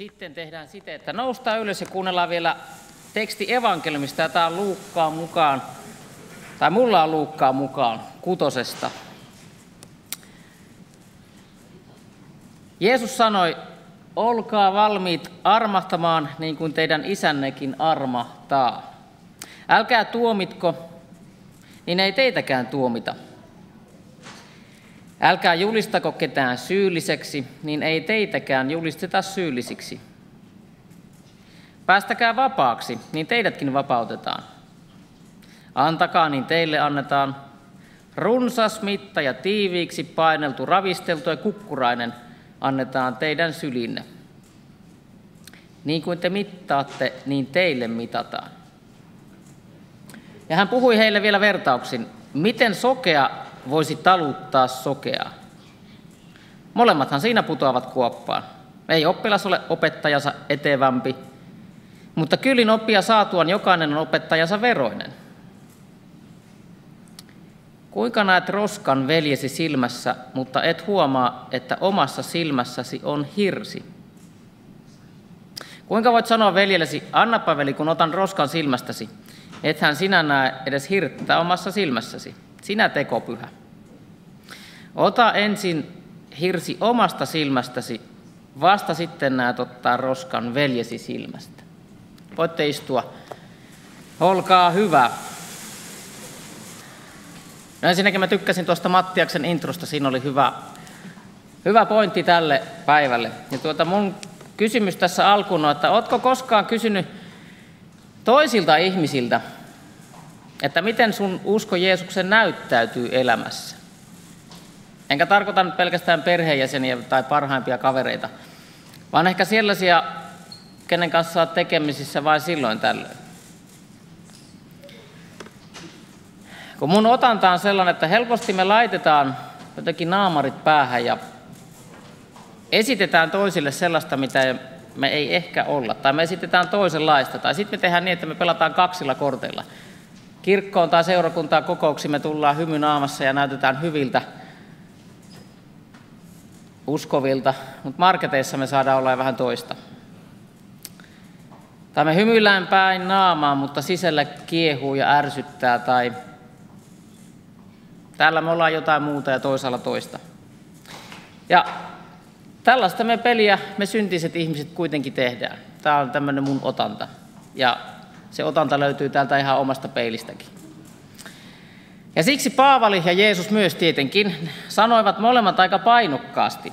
Sitten tehdään siten, että noustaan ylös ja kuunnellaan vielä teksti evankeliumista. Tämä on Luukkaan mukaan, tai mulla on Luukkaan mukaan, kutosesta. Jeesus sanoi, olkaa valmiit armahtamaan niin kuin teidän isännekin armahtaa. Älkää tuomitko, niin ei teitäkään tuomita. Älkää julistako ketään syylliseksi, niin ei teitäkään julisteta syyllisiksi. Päästäkää vapaaksi, niin teidätkin vapautetaan. Antakaa, niin teille annetaan. Runsas mitta ja tiiviiksi paineltu, ravisteltu ja kukkurainen annetaan teidän sylinne. Niin kuin te mittaatte, niin teille mitataan. Ja hän puhui heille vielä vertauksin, miten sokea voisi taluttaa sokeaa. Molemmathan siinä putoavat kuoppaan. Ei oppilas ole opettajansa etevämpi, mutta kyllin oppia saatuaan jokainen on opettajansa veroinen. Kuinka näet roskan veljesi silmässä, mutta et huomaa, että omassa silmässäsi on hirsi? Kuinka voit sanoa veljellesi, annapa veli, kun otan roskan silmästäsi, ethän sinä näe edes hirttä omassa silmässäsi? Sinä tekopyhä. Ota ensin hirsi omasta silmästäsi, vasta sitten näet ottaa roskan veljesi silmästä. Voitte istua. Olkaa hyvä. No ensinnäkin mä tykkäsin tuosta Mattiaksen introsta, siinä oli hyvä, hyvä pointti tälle päivälle. Ja tuota mun kysymys tässä alkuun on, että ootko koskaan kysynyt toisilta ihmisiltä, että miten sun usko Jeesuksen näyttäytyy elämässä. Enkä tarkoita nyt pelkästään perheenjäseniä tai parhaimpia kavereita, vaan ehkä sellaisia, kenen kanssa olet tekemisissä vain silloin tällöin. Kun mun otanta on sellainen, että helposti me laitetaan jotenkin naamarit päähän ja esitetään toisille sellaista, mitä me ei ehkä olla, tai me esitetään toisenlaista, tai sitten me tehdään niin, että me pelataan kaksilla korteilla – kirkkoon tai seurakuntaan kokouksiin me tullaan hymynaamassa ja näytetään hyviltä, uskovilta, mutta marketeissa me saadaan olla vähän toista. Tai me hymyillään päin naamaan, mutta sisällä kiehuu ja ärsyttää, tai täällä me ollaan jotain muuta ja toisaalla toista. Ja tällaista me peliä, me syntiset ihmiset kuitenkin tehdään. Tämä on tämmöinen mun otanta. Ja se otanta löytyy täältä ihan omasta peilistäkin. Ja siksi Paavali ja Jeesus myös tietenkin sanoivat molemmat aika painokkaasti.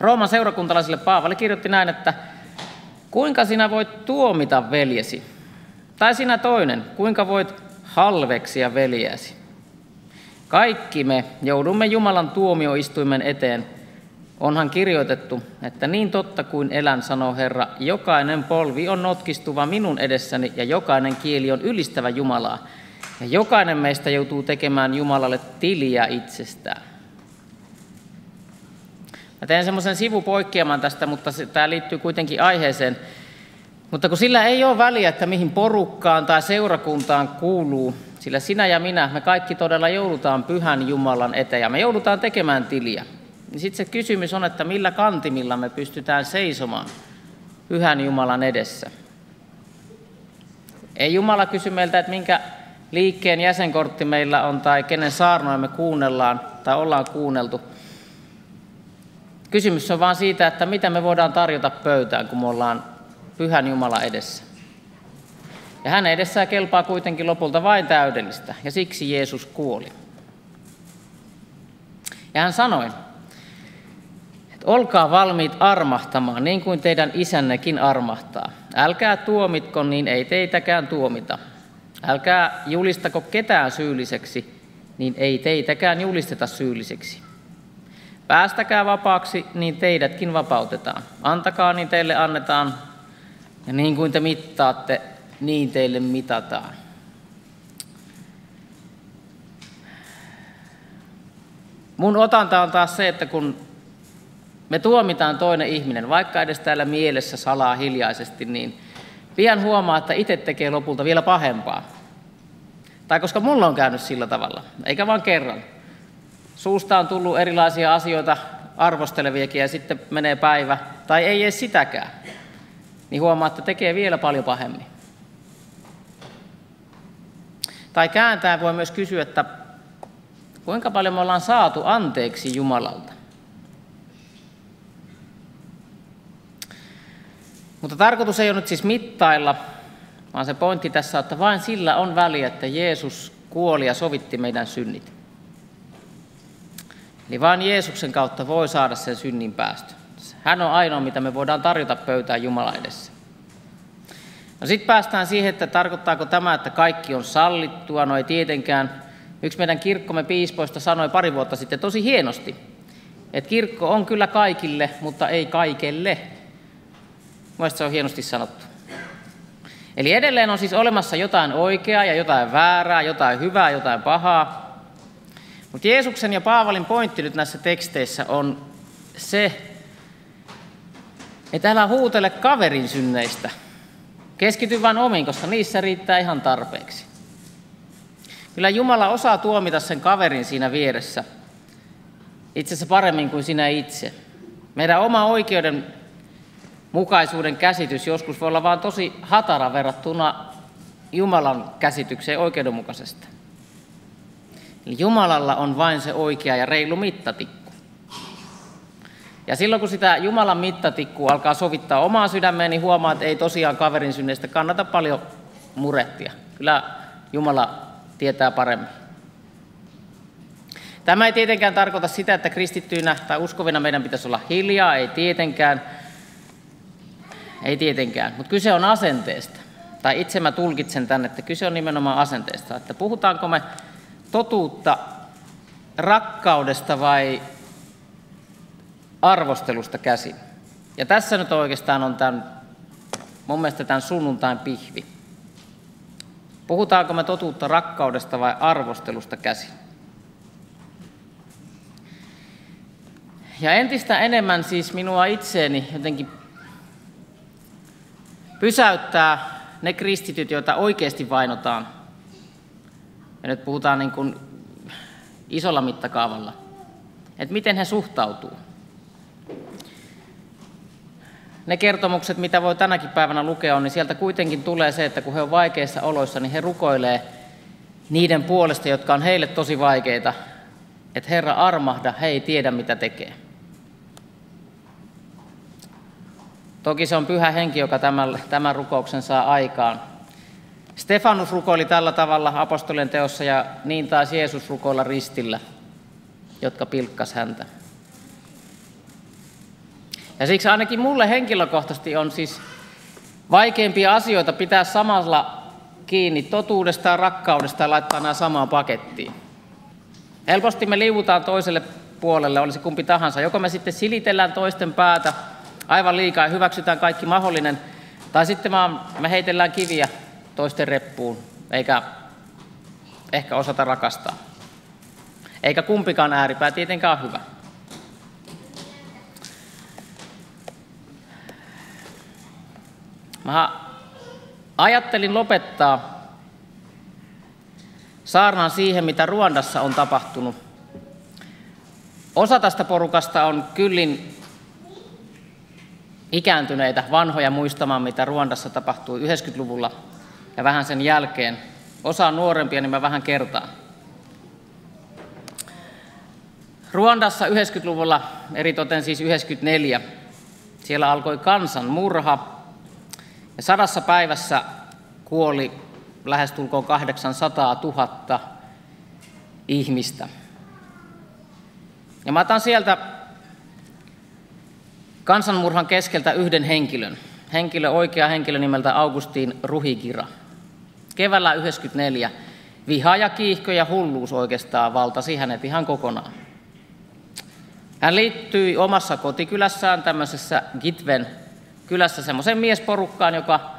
Rooman seurakuntalaisille Paavali kirjoitti näin, että kuinka sinä voit tuomita veljesi? Tai sinä toinen, kuinka voit halveksia veljäsi? Kaikki me joudumme Jumalan tuomioistuimen eteen – Onhan kirjoitettu, että niin totta kuin elän, sanoo Herra, jokainen polvi on notkistuva minun edessäni ja jokainen kieli on ylistävä Jumalaa. Ja jokainen meistä joutuu tekemään Jumalalle tiliä itsestään. Mä teen semmoisen sivupoikkeaman tästä, mutta tämä liittyy kuitenkin aiheeseen. Mutta kun sillä ei ole väliä, että mihin porukkaan tai seurakuntaan kuuluu, sillä sinä ja minä, me kaikki todella joudutaan pyhän Jumalan eteen ja me joudutaan tekemään tiliä niin sitten se kysymys on, että millä kantimilla me pystytään seisomaan pyhän Jumalan edessä. Ei Jumala kysy meiltä, että minkä liikkeen jäsenkortti meillä on tai kenen saarnoja me kuunnellaan tai ollaan kuunneltu. Kysymys on vaan siitä, että mitä me voidaan tarjota pöytään, kun me ollaan pyhän Jumala edessä. Ja hänen edessään kelpaa kuitenkin lopulta vain täydellistä, ja siksi Jeesus kuoli. Ja hän sanoi, Olkaa valmiit armahtamaan, niin kuin teidän isännekin armahtaa. Älkää tuomitko, niin ei teitäkään tuomita. Älkää julistako ketään syylliseksi, niin ei teitäkään julisteta syylliseksi. Päästäkää vapaaksi, niin teidätkin vapautetaan. Antakaa, niin teille annetaan. Ja niin kuin te mittaatte, niin teille mitataan. Mun otanta on taas se, että kun me tuomitaan toinen ihminen, vaikka edes täällä mielessä salaa hiljaisesti, niin pian huomaa, että itse tekee lopulta vielä pahempaa. Tai koska mulla on käynyt sillä tavalla, eikä vain kerran. Suusta on tullut erilaisia asioita arvosteleviakin ja sitten menee päivä, tai ei edes sitäkään, niin huomaa, että tekee vielä paljon pahemmin. Tai kääntää voi myös kysyä, että kuinka paljon me ollaan saatu anteeksi Jumalalta. Mutta tarkoitus ei ole nyt siis mittailla, vaan se pointti tässä on, että vain sillä on väliä, että Jeesus kuoli ja sovitti meidän synnit. Eli vain Jeesuksen kautta voi saada sen synnin päästö. Hän on ainoa, mitä me voidaan tarjota pöytään Jumala edessä. No sitten päästään siihen, että tarkoittaako tämä, että kaikki on sallittua. No ei tietenkään. Yksi meidän kirkkomme piispoista sanoi pari vuotta sitten tosi hienosti, että kirkko on kyllä kaikille, mutta ei kaikelle. Mielestäni se on hienosti sanottu. Eli edelleen on siis olemassa jotain oikeaa ja jotain väärää, jotain hyvää, jotain pahaa. Mutta Jeesuksen ja Paavalin pointti nyt näissä teksteissä on se, että älä huutele kaverin synneistä. Keskity vain omiin, koska niissä riittää ihan tarpeeksi. Kyllä Jumala osaa tuomita sen kaverin siinä vieressä itse asiassa paremmin kuin sinä itse. Meidän oma oikeuden mukaisuuden käsitys joskus voi olla vain tosi hatara verrattuna Jumalan käsitykseen oikeudenmukaisesta. Eli Jumalalla on vain se oikea ja reilu mittatikku. Ja silloin kun sitä Jumalan mittatikkua alkaa sovittaa omaa sydämeen, niin huomaa, että ei tosiaan kaverin synneistä kannata paljon murettia. Kyllä Jumala tietää paremmin. Tämä ei tietenkään tarkoita sitä, että kristittyinä tai uskovina meidän pitäisi olla hiljaa, ei tietenkään. Ei tietenkään, mutta kyse on asenteesta. Tai itse mä tulkitsen tänne, että kyse on nimenomaan asenteesta. Että puhutaanko me totuutta rakkaudesta vai arvostelusta käsin. Ja tässä nyt oikeastaan on tämän, mun mielestä tämän sunnuntain pihvi. Puhutaanko me totuutta rakkaudesta vai arvostelusta käsin? Ja entistä enemmän siis minua itseeni jotenkin pysäyttää ne kristityt, joita oikeasti vainotaan. Ja nyt puhutaan niin kuin isolla mittakaavalla. Että miten he suhtautuu. Ne kertomukset, mitä voi tänäkin päivänä lukea, on, niin sieltä kuitenkin tulee se, että kun he on vaikeissa oloissa, niin he rukoilee niiden puolesta, jotka on heille tosi vaikeita. Että Herra armahda, he ei tiedä mitä tekee. Toki se on pyhä henki, joka tämän, tämän rukouksen saa aikaan. Stefanus rukoili tällä tavalla apostolien teossa ja niin taas Jeesus rukoilla ristillä, jotka pilkkas häntä. Ja siksi ainakin mulle henkilökohtaisesti on siis vaikeimpia asioita pitää samalla kiinni totuudesta ja rakkaudesta ja laittaa nämä samaan pakettiin. Helposti me liuutaan toiselle puolelle, olisi kumpi tahansa. Joko me sitten silitellään toisten päätä aivan liikaa ja hyväksytään kaikki mahdollinen, tai sitten me heitellään kiviä toisten reppuun, eikä ehkä osata rakastaa. Eikä kumpikaan ääripää tietenkään ole hyvä. Mä ajattelin lopettaa saarnaan siihen, mitä Ruandassa on tapahtunut. Osa tästä porukasta on kyllin ikääntyneitä, vanhoja muistamaan, mitä Ruandassa tapahtui 90-luvulla ja vähän sen jälkeen. Osa on nuorempia, niin mä vähän kertaan. Ruandassa 90-luvulla, eritoten siis 94, siellä alkoi kansan murha ja sadassa päivässä kuoli lähestulkoon 800 000 ihmistä. Ja mä otan sieltä kansanmurhan keskeltä yhden henkilön. Henkilö, oikea henkilö nimeltä Augustin Ruhikira. Keväällä 94 viha ja kiihkö ja hulluus oikeastaan valtasi hänet ihan kokonaan. Hän liittyi omassa kotikylässään tämmöisessä Gitven kylässä semmoisen miesporukkaan, joka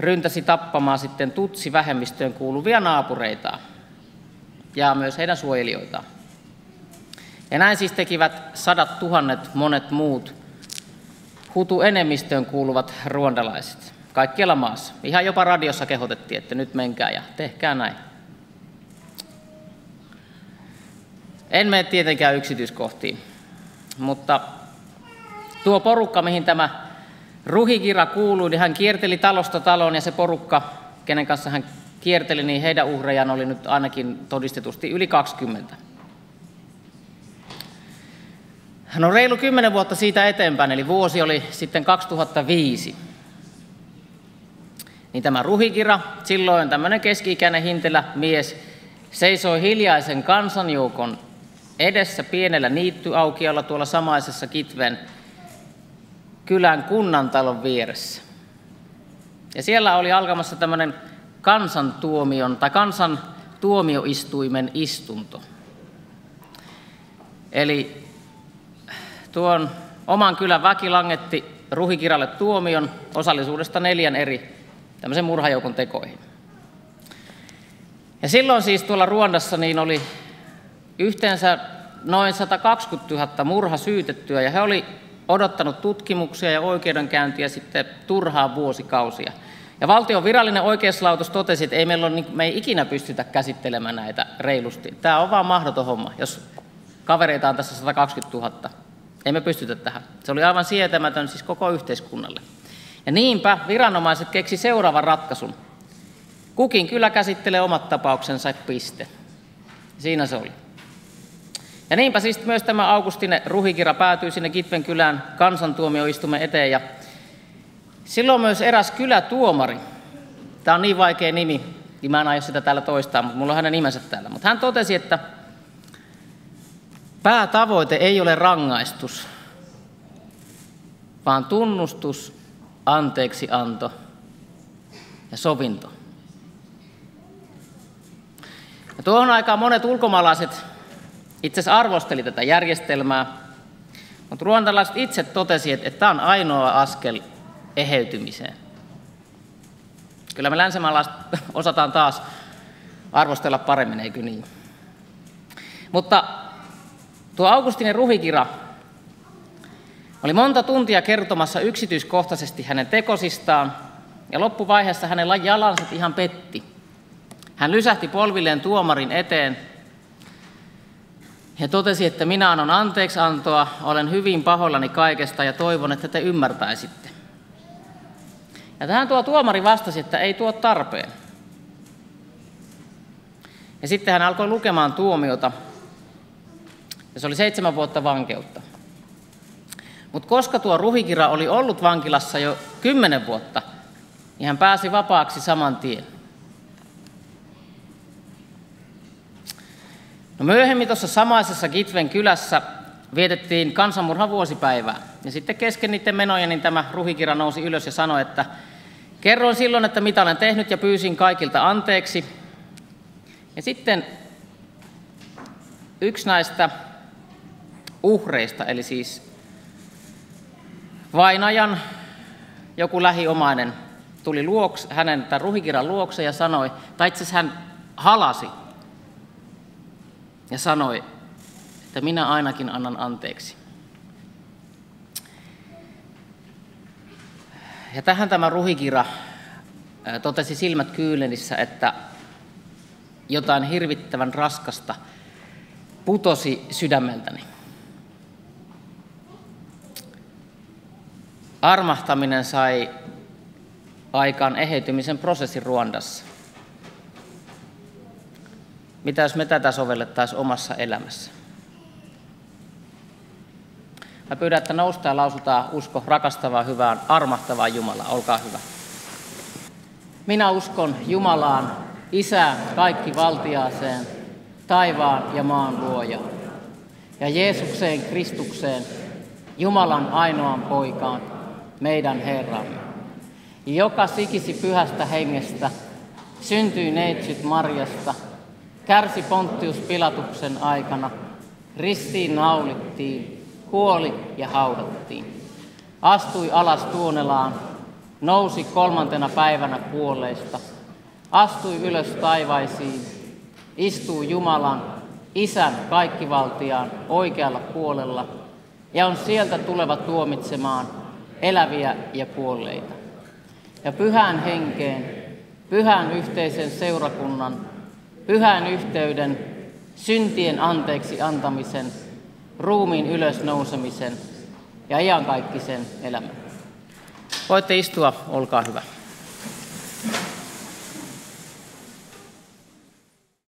ryntäsi tappamaan sitten tutsi vähemmistöön kuuluvia naapureita ja myös heidän suojelijoitaan. Ja näin siis tekivät sadat tuhannet monet muut hutu enemmistöön kuuluvat ruondalaiset kaikkialla maassa. Ihan jopa radiossa kehotettiin, että nyt menkää ja tehkää näin. En mene tietenkään yksityiskohtiin. Mutta tuo porukka, mihin tämä Ruhikira kuului, niin hän kierteli talosta taloon ja se porukka, kenen kanssa hän kierteli, niin heidän uhrejaan oli nyt ainakin todistetusti yli 20. No reilu kymmenen vuotta siitä eteenpäin, eli vuosi oli sitten 2005. Niin tämä Ruhikira, silloin tämmöinen keski-ikäinen hintelä mies, seisoi hiljaisen kansanjoukon edessä pienellä niittyaukiolla tuolla samaisessa Kitven kylän kunnantalon vieressä. Ja siellä oli alkamassa tämmöinen kansantuomion tai kansan tuomioistuimen istunto. Eli tuon oman kylän väki langetti Ruhikiralle tuomion osallisuudesta neljän eri tämmöisen murhajoukon tekoihin. Ja silloin siis tuolla Ruondassa niin oli yhteensä noin 120 000 murhasyytettyä ja he oli odottanut tutkimuksia ja oikeudenkäyntiä sitten turhaa vuosikausia. Ja valtion virallinen oikeuslautus totesi, että ei meillä ole, me ei ikinä pystytä käsittelemään näitä reilusti. Tämä on vaan mahdoton homma, jos kavereita on tässä 120 000. Ei me pystytä tähän. Se oli aivan sietämätön siis koko yhteiskunnalle. Ja niinpä viranomaiset keksi seuraavan ratkaisun. Kukin kyllä käsittelee omat tapauksensa, piste. Siinä se oli. Ja niinpä siis myös tämä Augustine Ruhikira päätyi sinne Kitven kylän kansantuomioistuimen eteen. Ja silloin myös eräs kylätuomari, tämä on niin vaikea nimi, niin mä en aio sitä täällä toistaa, mutta mulla on hänen nimensä täällä. Mutta hän totesi, että päätavoite ei ole rangaistus, vaan tunnustus, anteeksianto ja sovinto. Ja tuohon aikaan monet ulkomaalaiset itse asiassa arvosteli tätä järjestelmää, mutta ruandalaiset itse totesi, että, että tämä on ainoa askel eheytymiseen. Kyllä me länsimaalaiset osataan taas arvostella paremmin, eikö niin? Mutta tuo Augustinen Ruhikira oli monta tuntia kertomassa yksityiskohtaisesti hänen tekosistaan, ja loppuvaiheessa hänellä jalansa ihan petti. Hän lysähti polvilleen tuomarin eteen ja totesi, että minä annan anteeksiantoa, olen hyvin pahoillani kaikesta ja toivon, että te ymmärtäisitte. Ja tähän tuo tuomari vastasi, että ei tuo tarpeen. Ja sitten hän alkoi lukemaan tuomiota, ja se oli seitsemän vuotta vankeutta. Mutta koska tuo Ruhikira oli ollut vankilassa jo kymmenen vuotta, niin hän pääsi vapaaksi saman tien. No myöhemmin tuossa samaisessa Kitven kylässä vietettiin kansanmurhan vuosipäivää. Ja sitten kesken niiden menojen niin tämä ruhikira nousi ylös ja sanoi, että kerroin silloin, että mitä olen tehnyt ja pyysin kaikilta anteeksi. Ja sitten yksi näistä uhreista, eli siis vainajan joku lähiomainen tuli luokse, hänen tämän ruhikiran luokse ja sanoi, tai itse asiassa hän halasi ja sanoi, että minä ainakin annan anteeksi. Ja tähän tämä ruhikira totesi silmät kyylenissä, että jotain hirvittävän raskasta putosi sydämeltäni. Armahtaminen sai aikaan eheytymisen prosessin Ruandassa. Mitä jos me tätä sovellettaisiin omassa elämässä? Mä pyydän, että noustaan ja lausutaan usko rakastavaa, hyvään, armahtavaa Jumalaa. Olkaa hyvä. Minä uskon Jumalaan, Isään kaikki valtiaaseen, taivaan ja maan luojaan. Ja Jeesukseen Kristukseen, Jumalan ainoan poikaan, meidän Herramme, joka sikisi pyhästä hengestä, syntyi neitsyt Marjasta – kärsi Pontius Pilatuksen aikana, ristiin naulittiin, kuoli ja haudattiin. Astui alas tuonelaan, nousi kolmantena päivänä kuolleista, astui ylös taivaisiin, istuu Jumalan, Isän kaikkivaltiaan oikealla puolella ja on sieltä tuleva tuomitsemaan eläviä ja kuolleita. Ja pyhän henkeen, pyhän yhteisen seurakunnan, pyhän yhteyden, syntien anteeksi antamisen, ruumiin ylösnousemisen ja iankaikkisen elämän. Voitte istua, olkaa hyvä.